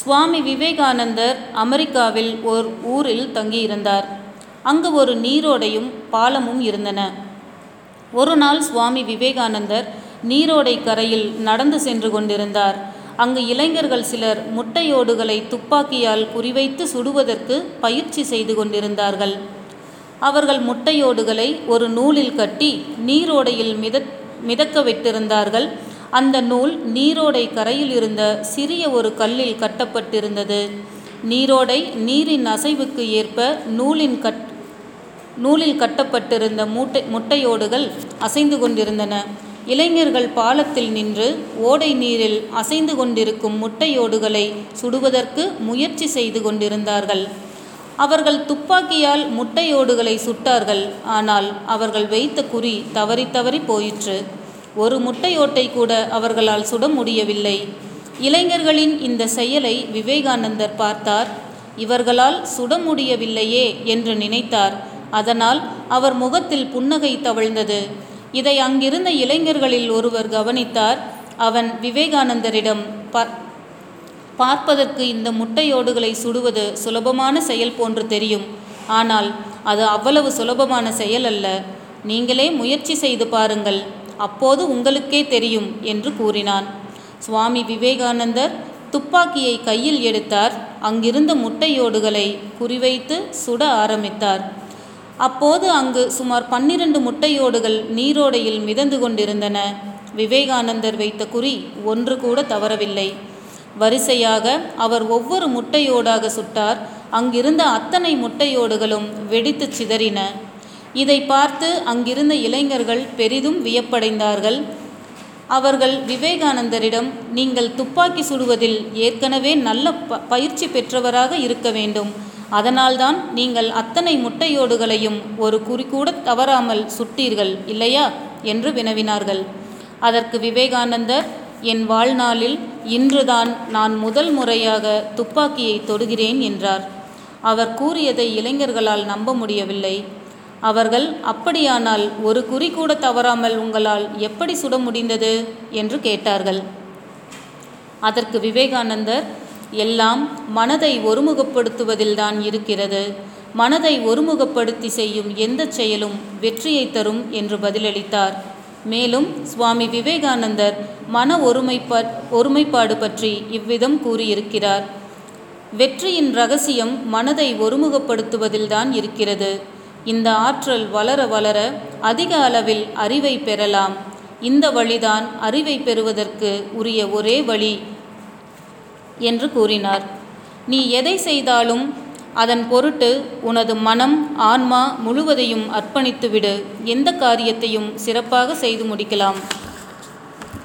சுவாமி விவேகானந்தர் அமெரிக்காவில் ஓர் ஊரில் தங்கியிருந்தார். அங்கு ஒரு நீரோடையும் பாலமும் இருந்தன. ஒரு நாள் சுவாமி விவேகானந்தர் நீரோடை கரையில் நடந்து சென்று கொண்டிருந்தார். அங்கு இளைஞர்கள் சிலர் முட்டையோடுகளை துப்பாக்கியால் குறிவைத்து சுடுவதற்கு பயிற்சி செய்து கொண்டிருந்தார்கள். அவர்கள் முட்டையோடுகளை ஒரு நூலில் கட்டி நீரோடையில் மித மிதக்க விட்டிருந்தார்கள். அந்த நூல் நீரோடை கரையில் இருந்த சிறிய ஒரு கல்லில் கட்டப்பட்டிருந்தது. நீரோடை நீரின் அசைவுக்கு ஏற்ப நூலின் கட் நூலில் கட்டப்பட்டிருந்த மூட்டை முட்டையோடுகள் அசைந்து கொண்டிருந்தன. இளைஞர்கள் பாலத்தில் நின்று ஓடை நீரில் அசைந்து கொண்டிருக்கும் முட்டையோடுகளை சுடுவதற்கு முயற்சி செய்து கொண்டிருந்தார்கள். அவர்கள் துப்பாக்கியால் முட்டையோடுகளை சுட்டார்கள். ஆனால் அவர்கள் வைத்த குறி தவறி தவறி போயிற்று. ஒரு முட்டையோட்டை கூட அவர்களால் சுட முடியவில்லை. இளைஞர்களின் இந்த செயலை விவேகானந்தர் பார்த்தார். இவர்களால் சுட முடியவில்லையே என்று நினைத்தார். அதனால் அவர் முகத்தில் புன்னகை தவழ்ந்தது. இதை அங்கிருந்த இளைஞர்களில் ஒருவர் கவனித்தார். அவன் விவேகானந்தரிடம் பார்ப்பதற்கு இந்த முட்டையோடுகளை சுடுவது சுலபமான செயல் போன்று தெரியும். ஆனால் அது அவ்வளவு சுலபமான செயல் அல்ல. நீங்களே முயற்சி செய்து பாருங்கள். அப்போது உங்களுக்கே தெரியும் என்று கூறினான். சுவாமி விவேகானந்தர் துப்பாக்கியை கையில் எடுத்தார். அங்கிருந்த முட்டையோடுகளை குறிவைத்து சுட ஆரம்பித்தார். அப்போது அங்கு சுமார் பன்னிரண்டு முட்டையோடுகள் நீரோடையில் மிதந்து கொண்டிருந்தன. விவேகானந்தர் வைத்த குறி ஒன்று கூட தவறவில்லை. வரிசையாக அவர் ஒவ்வொரு முட்டையோடாக சுட்டார். அங்கிருந்த அத்தனை முட்டையோடுகளும் வெடித்து சிதறின. இதை பார்த்து அங்கிருந்த இளைஞர்கள் பெரிதும் வியப்படைந்தார்கள். அவர்கள் விவேகானந்தரிடம் நீங்கள் துப்பாக்கி சுடுவதில் ஏற்கனவே நல்ல ப பயிற்சி பெற்றவராக இருக்க வேண்டும். அதனால்தான் நீங்கள் அத்தனை முட்டையோடுகளையும் ஒரு குறிக்கூட தவறாமல் சுட்டீர்கள் இல்லையா? என்று வினவினார்கள். அதற்கு விவேகானந்தர் என் வாழ்நாளில் இன்றுதான் நான் முதல் முறையாக துப்பாக்கியை தொடுகிறேன் என்றார். அவர் கூறியதை இளைஞர்களால் நம்ப முடியவில்லை. அவர்கள் அப்படியானால் ஒரு குறி கூட தவறாமல் உங்களால் எப்படி சுட முடிந்தது? என்று கேட்டார்கள். அதற்கு விவேகானந்தர் எல்லாம் மனதை ஒருமுகப்படுத்துவதில்தான் இருக்கிறது. மனதை ஒருமுகப்படுத்தி செய்யும் எந்த செயலும் வெற்றியை தரும் என்று பதிலளித்தார். மேலும் சுவாமி விவேகானந்தர் மன ஒருமைப்பா ஒருமைப்பாடு பற்றி இவ்விதம் கூறியிருக்கிறார். வெற்றியின் ரகசியம் மனதை ஒருமுகப்படுத்துவதில்தான் இருக்கிறது. இந்த ஆற்றல் வளர வளர அதிக அளவில் அறிவை பெறலாம். இந்த வழிதான் அறிவை பெறுவதற்கு உரிய ஒரே வழி என்று கூறினார். நீ எதை செய்தாலும் அதன் பொருட்டு உனது மனம் ஆன்மா முழுவதையும் அர்ப்பணித்துவிடு. எந்த காரியத்தையும் சிறப்பாக செய்து முடிக்கலாம்.